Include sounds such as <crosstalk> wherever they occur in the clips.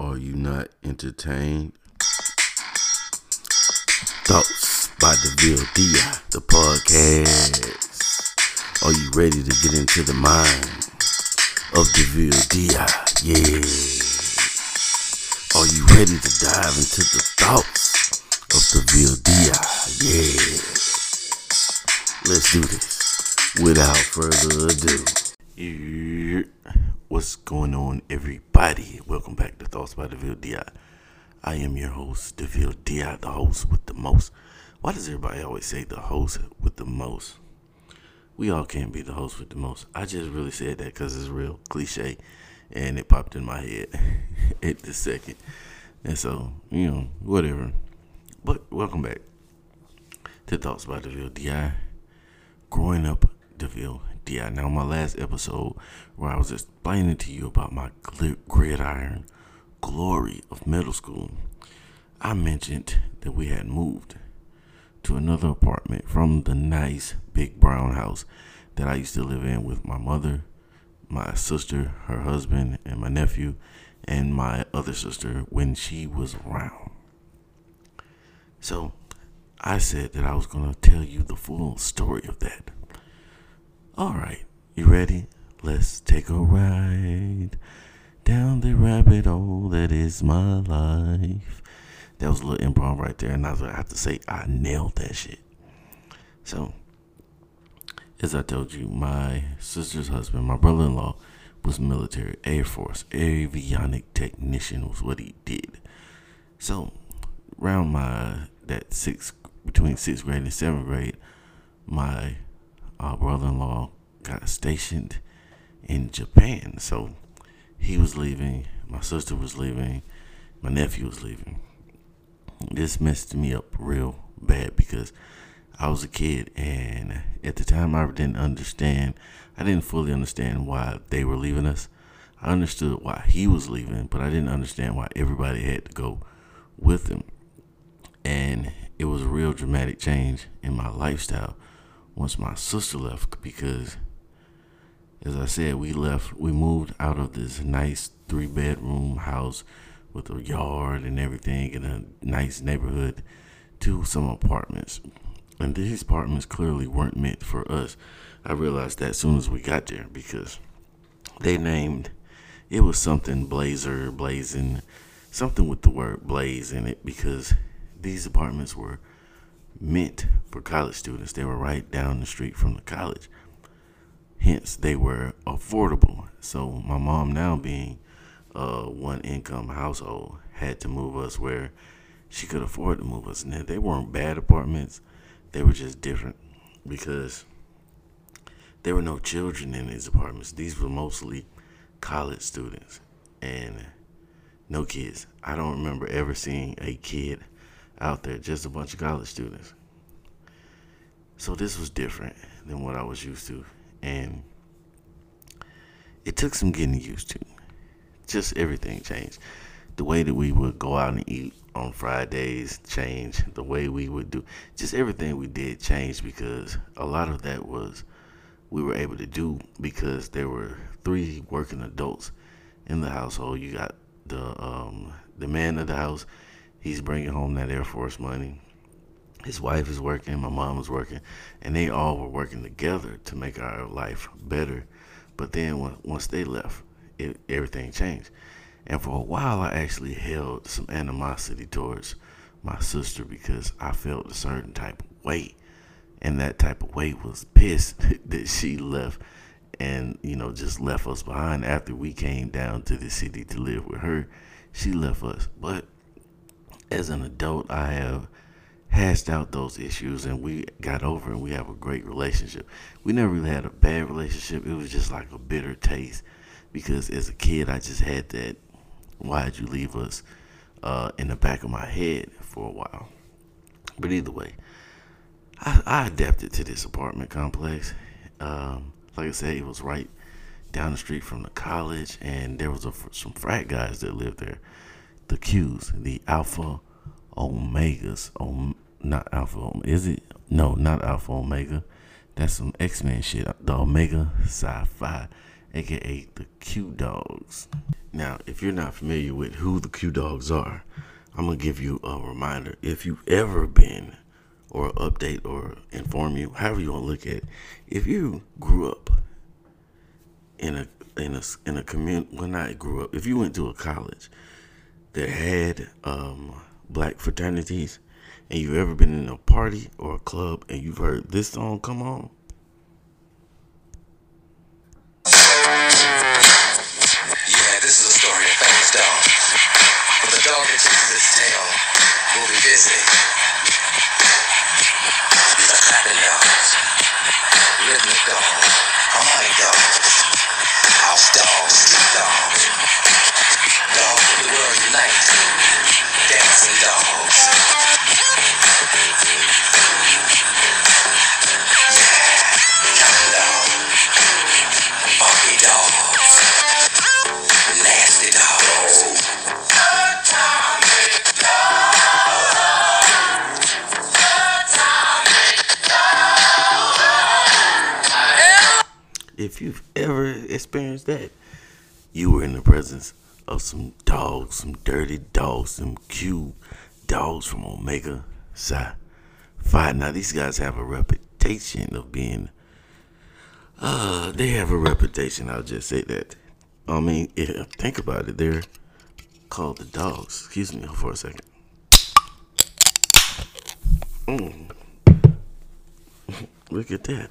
Are you not entertained? Thoughts by DeVille Di, the podcast. Are you ready to get into the mind of DeVille Di? Yeah. Are you ready to dive into the thoughts of DeVille Di? Yeah. Let's do this without further ado. What's going on, everybody? Welcome back to Thoughts by DeVille Di. I am your host, DeVille Di, the host with the most. Why does everybody always say the host with the most? We all can't be the host with the most. I just really said that because it's real cliche and it popped in my head <laughs> at the second. And so, you know, whatever. But welcome back to Thoughts by DeVille Di. Growing up DeVille Di. Now, my last episode where I was explaining to you about my gridiron glory of middle school, I mentioned that we had moved to another apartment from the nice big brown house that I used to live in with my mother, my sister, her husband, and my nephew, and my other sister when she was around. So I said that I was going to tell you the full story of that. All right, you ready? Let's take a ride down the rabbit hole that is my life. That was a little improv right there, and I have to say I nailed that shit. So, as I told you, my sister's husband, my brother-in-law, was military, Air Force, avionic technician was what he did. So, around my that sixth between sixth grade and seventh grade, my uh, brother-in-law got stationed in Japan. So he was leaving, my sister was leaving, my nephew was leaving. This messed me up real bad because I was a kid and at the time I didn't understand, I didn't fully understand why they were leaving us. I understood why he was leaving, but I didn't understand why everybody had to go with him. And it was a real dramatic change in my lifestyle once my sister left because as I said, we left we moved out of this nice three bedroom house with a yard and everything in a nice neighborhood to some apartments. And these apartments clearly weren't meant for us. I realized that as soon as we got there because they named it was something blazer, blazing, something with the word blaze in it because these apartments were meant for college students. They were right down the street from the college. Hence, they were affordable. So, my mom, now being a one income household, had to move us where she could afford to move us. And they weren't bad apartments, they were just different because there were no children in these apartments. These were mostly college students and no kids. I don't remember ever seeing a kid out there, just a bunch of college students. So this was different than what I was used to. And it took some getting used to. Just everything changed. The way that we would go out and eat on Fridays changed. The way we would do just everything we did changed because a lot of that was we were able to do because there were three working adults in the household. You got the um, the man of the house he's bringing home that Air Force money. His wife is working, my mom was working, and they all were working together to make our life better. But then once they left, it, everything changed. And for a while, I actually held some animosity towards my sister because I felt a certain type of way. And that type of way was pissed <laughs> that she left and, you know, just left us behind after we came down to the city to live with her. She left us. But as an adult, I have hashed out those issues and we got over and we have a great relationship. We never really had a bad relationship. It was just like a bitter taste because as a kid, I just had that why'd you leave us uh, in the back of my head for a while. But either way, I, I adapted to this apartment complex. Um, like I said, it was right down the street from the college, and there was a, some frat guys that lived there the Qs, the Alpha Omegas. Om, not Alpha Omega. Is it? No, not Alpha Omega. That's some X Men shit. The Omega Psi Phi. aka the Q Dogs. Now, if you're not familiar with who the Q Dogs are, I'm gonna give you a reminder. If you've ever been, or update, or inform you, however you want to look at it, if you grew up in a in a in a community, when I grew up, if you went to a college that had um, black fraternities, and you've ever been in a party or a club and you've heard this song come on, if you've ever experienced that, you were in the presence of some dogs, some dirty dogs, some Q dogs from Omega Psi Phi. Now these guys have a reputation of being, uh, they have a reputation. I'll just say that. I mean, if, think about it. They're called the dogs. Excuse me for a second. Mm. <laughs> Look at that.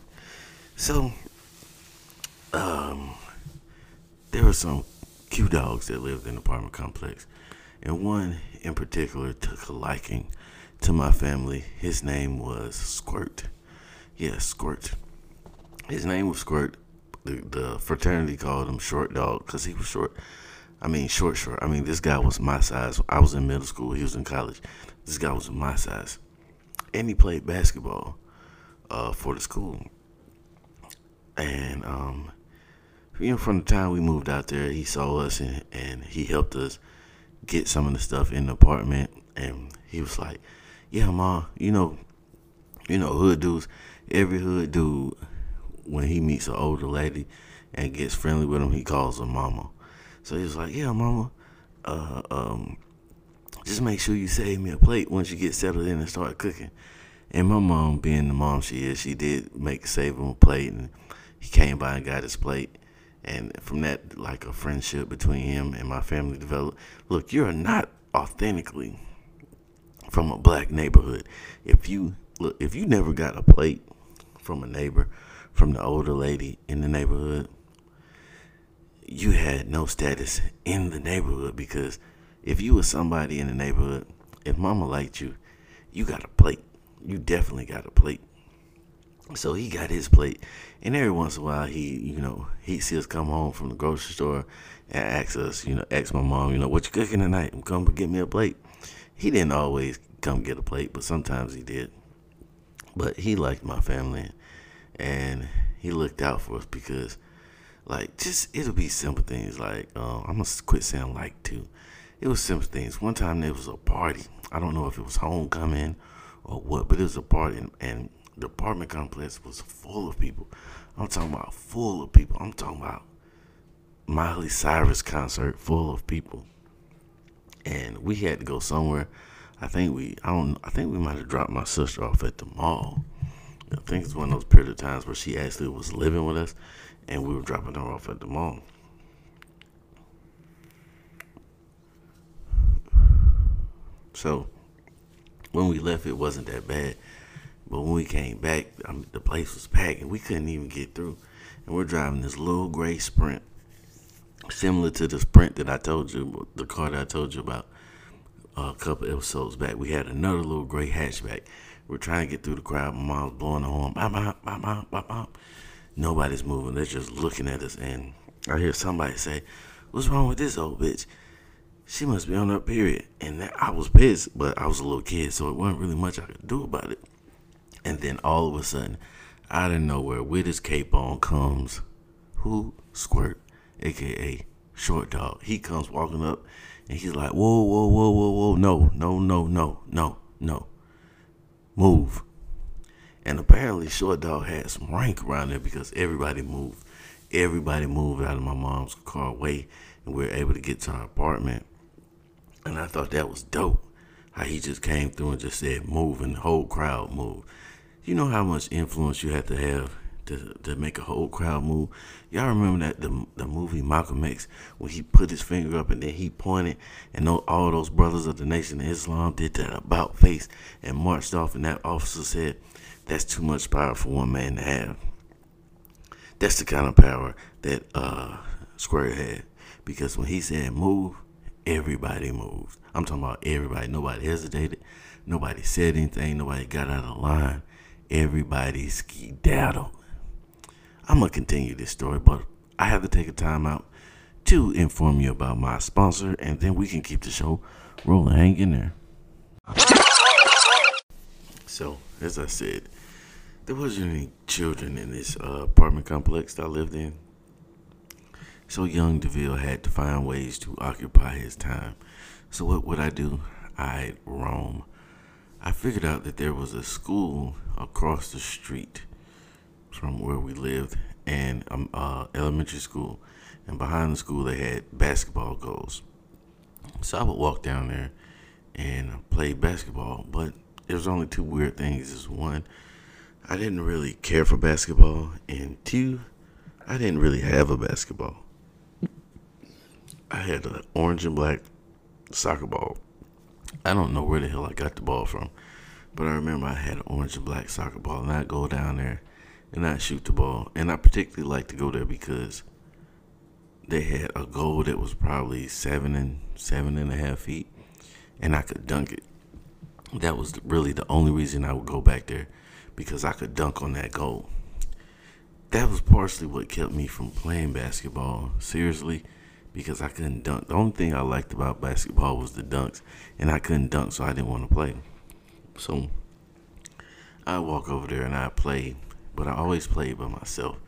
So, um, there were some Q dogs that lived in the apartment complex, and one in particular took a liking to my family. His name was Squirt. Yeah, Squirt. His name was Squirt. The, the fraternity called him Short Dog because he was short. I mean, short, short. I mean, this guy was my size. I was in middle school. He was in college. This guy was my size, and he played basketball uh, for the school. And um, you know, from the time we moved out there, he saw us and, and he helped us get some of the stuff in the apartment. And he was like, "Yeah, ma, you know, you know, hood dudes. Every hood dude, when he meets an older lady and gets friendly with him, he calls her mama. So he was like, "Yeah, mama, uh, um, just make sure you save me a plate once you get settled in and start cooking." And my mom, being the mom she is, she did make save him a plate, and he came by and got his plate. And from that, like a friendship between him and my family developed. Look, you're not authentically from a black neighborhood. If you look, if you never got a plate from a neighbor, from the older lady in the neighborhood, you had no status in the neighborhood because if you was somebody in the neighborhood, if mama liked you, you got a plate. You definitely got a plate. So he got his plate, and every once in a while, he, you know, he'd see us come home from the grocery store and ask us, you know, ask my mom, you know, what you cooking tonight? Come get me a plate. He didn't always come get a plate, but sometimes he did. But he liked my family, and he looked out for us because, like, just it'll be simple things. Like, uh, I'm gonna quit saying like too. It was simple things. One time there was a party. I don't know if it was homecoming or what, but it was a party, and, and the apartment complex was full of people. I'm talking about full of people. I'm talking about Miley Cyrus concert full of people. And we had to go somewhere. I think we I don't I think we might have dropped my sister off at the mall. I think it's one of those period of times where she actually was living with us and we were dropping her off at the mall. So when we left it wasn't that bad. But when we came back, I mean, the place was packed and we couldn't even get through. And we're driving this little gray Sprint, similar to the Sprint that I told you, the car that I told you about uh, a couple episodes back. We had another little gray hatchback. We're trying to get through the crowd. My mom's blowing the horn. Bop, bop, bop, bop, bop, bop. Nobody's moving. They're just looking at us. And I hear somebody say, What's wrong with this old bitch? She must be on her period. And that, I was pissed, but I was a little kid, so it wasn't really much I could do about it. And then all of a sudden, out of nowhere, with his cape on, comes who? Squirt, aka Short Dog. He comes walking up and he's like, Whoa, whoa, whoa, whoa, whoa, no, no, no, no, no, no. Move. And apparently, Short Dog had some rank around there because everybody moved. everybody moved out of my mom's car way, and we were able to get to our apartment. And I thought that was dope. How he just came through and just said move, and the whole crowd moved. You know how much influence you have to have to, to make a whole crowd move. Y'all remember that the the movie Malcolm X when he put his finger up and then he pointed and all those brothers of the Nation of Islam did that about face and marched off and that officer said, "That's too much power for one man to have." That's the kind of power that uh, Squirt had because when he said move, everybody moved. I'm talking about everybody. Nobody hesitated. Nobody said anything. Nobody got out of line. Everybody skedaddled. I'm gonna continue this story, but I have to take a time out to inform you about my sponsor, and then we can keep the show rolling. Hang in there. So, as I said, there wasn't any children in this uh, apartment complex that I lived in. So young DeVille had to find ways to occupy his time. So what would I do? I'd roam. I figured out that there was a school across the street from where we lived and um, uh, elementary school. And behind the school, they had basketball goals. So I would walk down there and play basketball. But there was only two weird things. Is one, I didn't really care for basketball, and two, I didn't really have a basketball. I had an orange and black soccer ball. I don't know where the hell I got the ball from, but I remember I had an orange and black soccer ball, and I'd go down there and I shoot the ball. And I particularly like to go there because they had a goal that was probably seven and seven and a half feet, and I could dunk it. That was really the only reason I would go back there because I could dunk on that goal. That was partially what kept me from playing basketball seriously because I couldn't dunk. The only thing I liked about basketball was the dunks, and I couldn't dunk, so I didn't want to play. So I walk over there and I play but I always played by myself.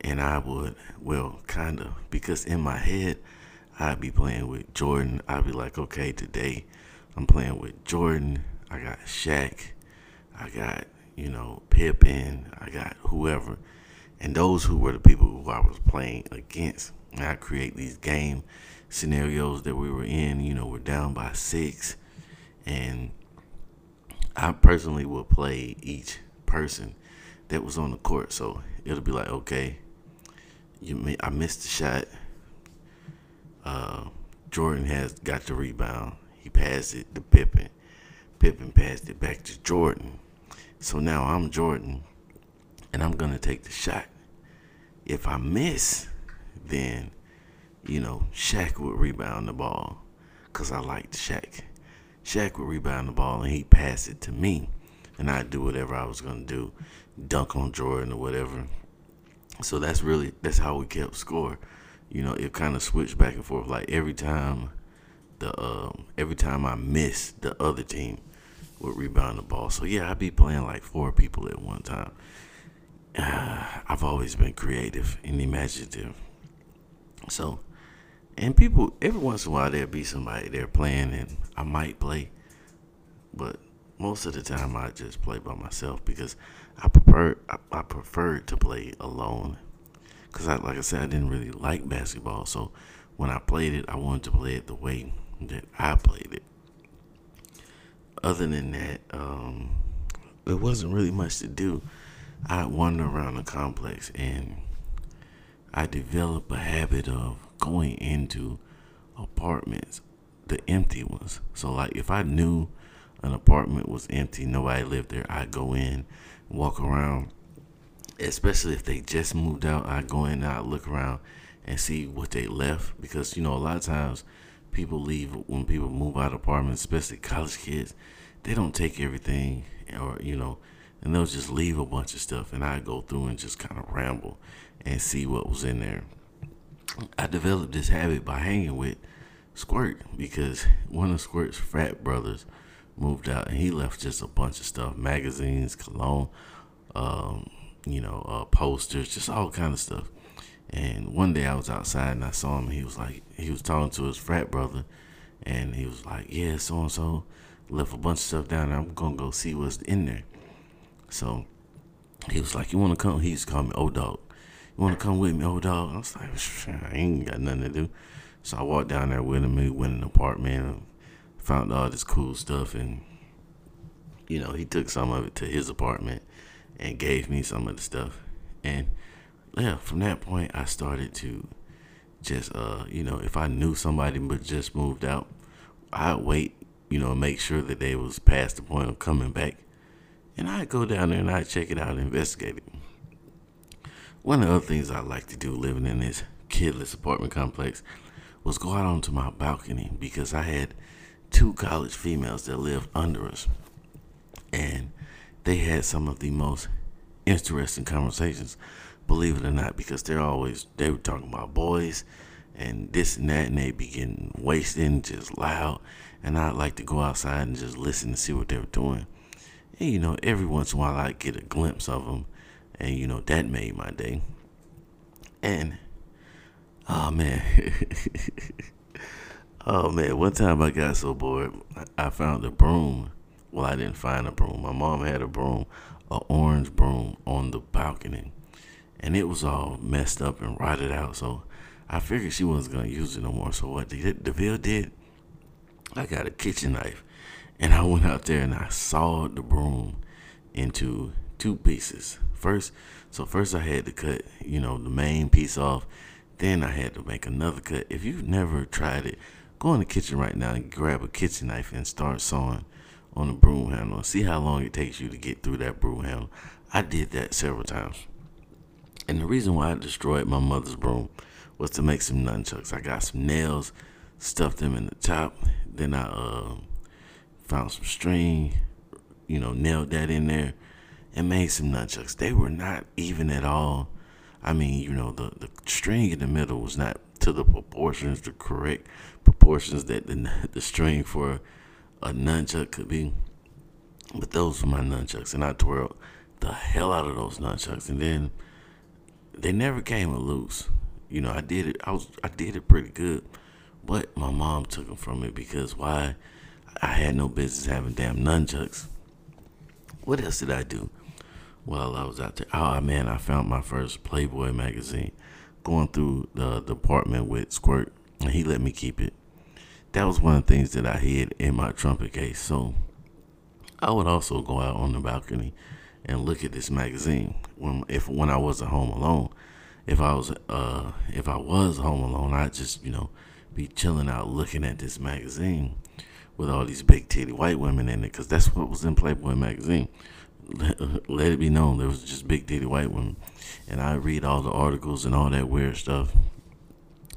And I would, well, kind of, because in my head, I'd be playing with Jordan. I'd be like, okay, today I'm playing with Jordan. I got Shaq. I got, you know, Pippen. I got whoever. And those who were the people who I was playing against. And I create these game scenarios that we were in. You know, we're down by six. And I personally would play each person that was on the court. So it'll be like, okay, you may, I missed the shot. Uh, Jordan has got the rebound. He passed it to Pippen. Pippen passed it back to Jordan. So now I'm Jordan, and I'm gonna take the shot. If I miss, then you know Shaq would rebound the ball, cause I liked Shaq. Shaq would rebound the ball and he'd pass it to me, and I'd do whatever I was gonna do dunk on Jordan or whatever. So that's really that's how we kept score. You know, it kind of switched back and forth. Like every time the um, every time I missed, the other team would rebound the ball. So yeah, I'd be playing like four people at one time. Uh, <sighs> I've always been creative and imaginative. So, and people every once in a while there'd be somebody there playing, and I might play, but most of the time I just play by myself because I prefer I, I preferred to play alone because I like I said I didn't really like basketball. So when I played it, I wanted to play it the way that I played it. Other than that, um, there wasn't really much to do. I wander around the complex and I developed a habit of going into apartments, the empty ones. So like if I knew an apartment was empty, nobody lived there, I'd go in walk around, especially if they just moved out. I go in and I look around and see what they left because you know a lot of times people leave when people move out of apartments, especially college kids. They don't take everything, or you know, and they'll just leave a bunch of stuff. And I go through and just kind of ramble and see what was in there. I developed this habit by hanging with Squirt because one of Squirt's frat brothers moved out, and he left just a bunch of stuff: magazines, cologne, um, you know, uh, posters, just all kind of stuff. And one day I was outside and I saw him. He was like, he was talking to his frat brother, and he was like, "Yeah, so and so left a bunch of stuff down there. I'm gonna go see what's in there." So he was like, "You want to come?" He used to call me old Dog. You want to come with me, old dog? I was like, I ain't got nothing to do. So I walked down there with him. We went in the apartment and found all this cool stuff. And, you know, he took some of it to his apartment and gave me some of the stuff. And, yeah, from that point, I started to just, uh, you know, if I knew somebody but just moved out, I'd wait, you know, make sure that they was past the point of coming back. And I'd go down there and I'd check it out and investigate it. One of the other things I like to do living in this kidless apartment complex was go out onto my balcony because I had two college females that lived under us. And they had some of the most interesting conversations, believe it or not, because they're always they were talking about boys and this and that, and they be getting just loud. And I'd like to go outside and just listen and see what they were doing. And you know, every once in a while I'd get a glimpse of them, and you know that made my day. And oh man, <laughs> oh man, one time I got so bored, I found a broom. Well, I didn't find a broom. My mom had a broom, a orange broom on the balcony, and it was all messed up and rotted out. So I figured she wasn't gonna use it no more. So what Deville did, I got a kitchen knife, and I went out there and I sawed the broom into two pieces. First, so first I had to cut, you know, the main piece off. Then I had to make another cut. If you've never tried it, go in the kitchen right now and grab a kitchen knife and start sawing on the broom handle. See how long it takes you to get through that broom handle. I did that several times. And the reason why I destroyed my mother's broom was to make some nunchucks. I got some nails, stuffed them in the top. Then I uh, found some string, you know, nailed that in there and made some nunchucks. They were not even at all. I mean, you know, the, the string in the middle was not to the proportions, the correct proportions that the, <laughs> the string for a nunchuck could be. But those were my nunchucks, and I twirled the hell out of those nunchucks, and then they never came loose. You know, I did it. I was I did it pretty good, but my mom took them from me because why? I had no business having damn nunchucks. What else did I do? while I was out there. Oh man, I found my first Playboy magazine. Going through the department with Squirt, and he let me keep it. That was one of the things that I hid in my trumpet case. So I would also go out on the balcony and look at this magazine when if when I wasn't home alone. If I was uh if I was home alone, I'd just you know be chilling out looking at this magazine with all these big titty white women in it because that's what was in Playboy magazine <laughs> let it be known there was just big titty white women. And I read all the articles and all that weird stuff.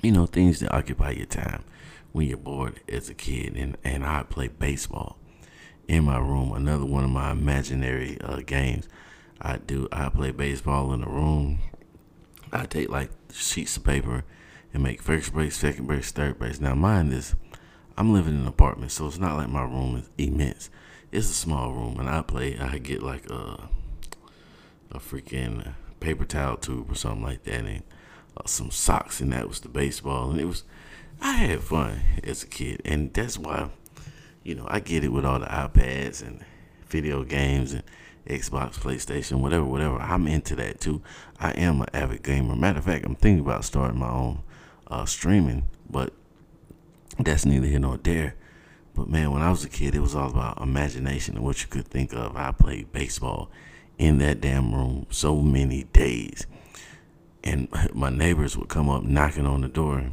You know, things that occupy your time when you're bored as a kid. And, and I play baseball in my room. Another one of my imaginary uh, games. I do. I play baseball in the room. I take like sheets of paper and make first base, second base, third base. Now, mind this, I'm living in an apartment, so it's not like my room is immense it's a small room, and I play. I get like a a freaking paper towel tube or something like that, and uh, some socks, and that was the baseball, and it was. I had fun as a kid, and that's why, you know, I get it with all the iPads and video games and Xbox, PlayStation, whatever, whatever. I'm into that too. I am an avid gamer. Matter of fact, I'm thinking about starting my own uh, streaming, but that's neither here nor there. But man, when I was a kid, it was all about imagination and what you could think of. I played baseball in that damn room so many days. And <laughs> my neighbors would come up knocking on the door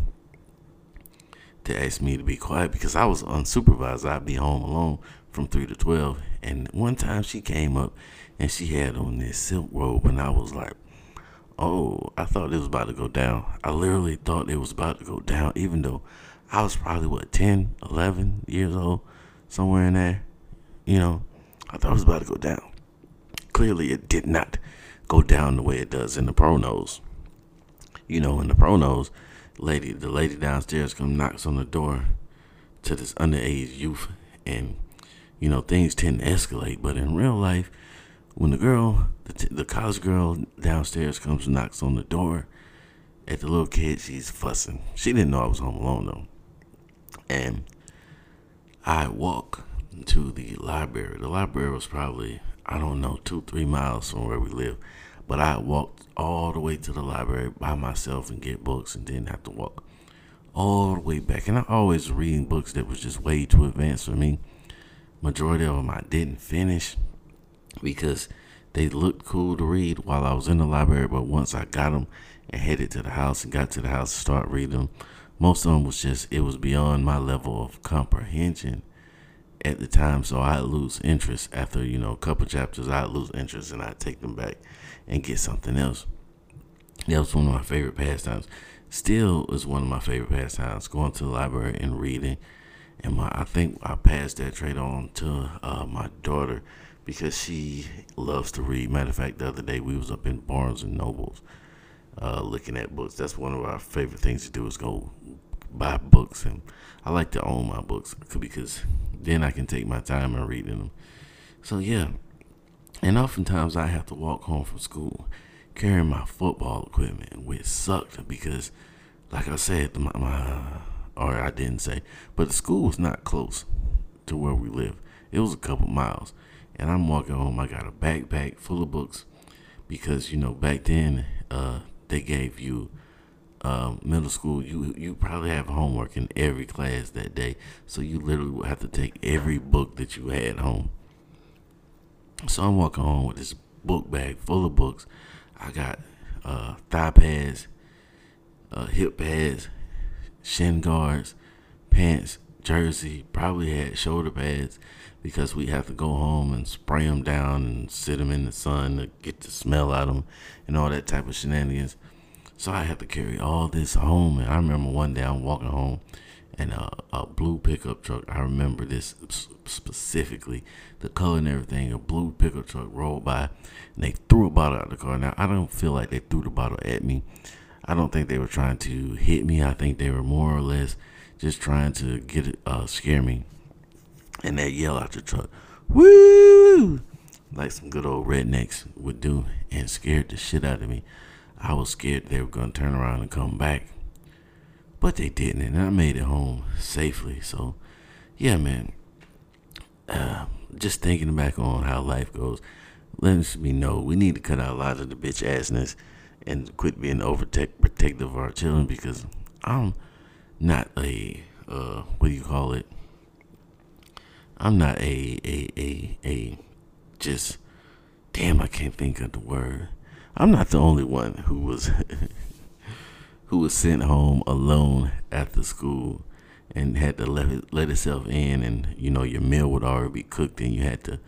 to ask me to be quiet because I was unsupervised. I'd be home alone from 3 to 12. And one time she came up and she had on this silk robe, and I was like, oh, I thought it was about to go down. I literally thought it was about to go down, even though I was probably what 10, 11 years old, somewhere in there. You know, I thought it was about to go down. Clearly, it did not go down the way it does in the pronos. You know, in the pronos, lady, the lady downstairs comes knocks on the door to this underage youth, and you know things tend to escalate. But in real life, when the girl, the, t- the college girl downstairs comes and knocks on the door at the little kid, she's fussing. She didn't know I was home alone though and I walk to the library. The library was probably, I don't know, two, three miles from where we live. But I walked all the way to the library by myself and get books and didn't have to walk all the way back. And I always reading books that was just way too advanced for me. Majority of them I didn't finish because they looked cool to read while I was in the library. But once I got them and headed to the house and got to the house to start reading them, most of them was just, it was beyond my level of comprehension at the time. So I lose interest after, you know, a couple chapters. I lose interest and I take them back and get something else. That was one of my favorite pastimes. Still is one of my favorite pastimes, going to the library and reading. And my, I think I passed that trait on to uh, my daughter because she loves to read. Matter of fact, the other day we was up in Barnes and Nobles uh, looking at books. That's one of our favorite things to do is go buy books, and I like to own my books because then I can take my time and reading them. So yeah, and oftentimes I have to walk home from school carrying my football equipment, which sucked because, like I said, my, my or I didn't say, but the school was not close to where we live. It was a couple miles and I'm walking home. I got a backpack full of books because you know back then uh, they gave you uh, middle school. You you probably have homework in every class that day, so you literally have to take every book that you had home. So I'm walking home with this book bag full of books. I got uh, thigh pads, uh, hip pads, shin guards, pants, jersey. Probably had shoulder pads because we have to go home and spray them down and sit them in the sun to get the smell out of them and all that type of shenanigans. So I had to carry all this home. And I remember one day I'm walking home and a, a blue pickup truck. I remember this specifically, the color and everything. A blue pickup truck rolled by and they threw a bottle out of the car. Now, I don't feel like they threw the bottle at me. I don't think they were trying to hit me. I think they were more or less just trying to get it, uh, scare me and they yell out the truck, woo, like some good old rednecks would do, and scared the shit out of me. I was scared they were gonna turn around and come back, but they didn't, and I made it home safely. So, yeah, man. Uh, just thinking back on how life goes, lets me know we need to cut out a lot of the bitch assness and quit being overprotective of our children because I'm not a uh, what do you call it? I'm not a a a a just damn I can't think of the word. I'm not the only one who was <laughs> who was sent home alone after school and had to let it, let itself in and you know your meal would already be cooked and you had to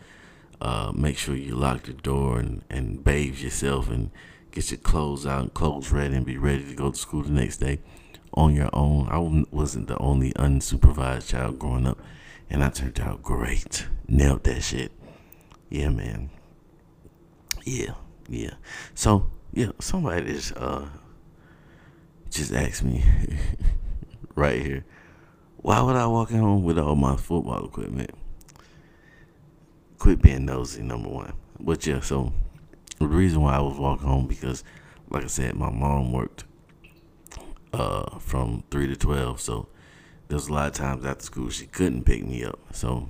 uh, make sure you lock the door and, and bathe yourself and get your clothes out and clothes ready and be ready to go to school the next day on your own. I wasn't the only unsupervised child growing up and I turned out great. <laughs> Nailed that shit. Yeah, man. Yeah, yeah. So yeah, somebody just uh just asked me <laughs> right here, why would I walk home with all my football equipment? Quit being nosy, number one. But yeah, so the reason why I was walking home because, like I said, my mom worked uh from three to twelve, so there's a lot of times after school she couldn't pick me up. So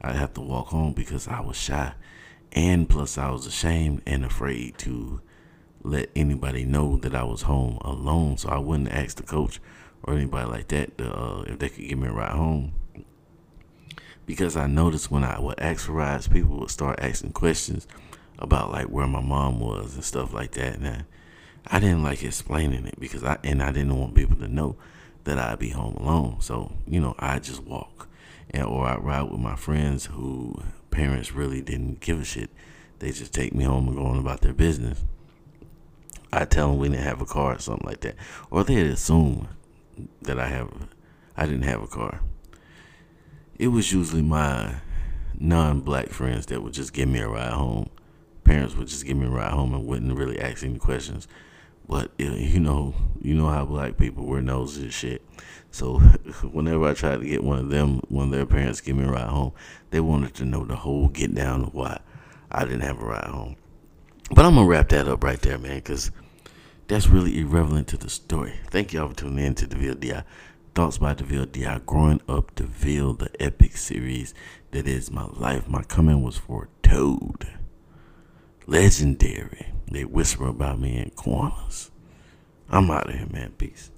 I'd have to walk home because I was shy. And plus, I was ashamed and afraid to let anybody know that I was home alone. So I wouldn't ask the coach or anybody like that to, uh, if they could give me a ride home. Because I noticed when I would ask for rides, people would start asking questions about like where my mom was and stuff like that. And I, I didn't like explaining it because I and I didn't want people to know that I'd be home alone. So, you know, I just walk. And or I ride with my friends who parents really didn't give a shit. They just take me home and go on about their business. I tell them we didn't have a car or something like that. Or they'd assume that I have I didn't have a car. It was usually my non black friends that would just give me a ride home. Parents would just give me a ride home and wouldn't really ask any questions. But you know, you know how black people were nosy and shit. So <laughs> whenever I tried to get one of them, one of their parents give me a ride home, they wanted to know the whole get down of why I didn't have a ride home. But I'm gonna wrap that up right there, man, because that's really irrelevant to the story. Thank y'all for tuning in to DeVille DI. Thoughts by DeVille DI. Growing up DeVille, the epic series that is my life. My coming was for Toad. Legendary. They whisper about me in corners. I'm out of here, man. Peace.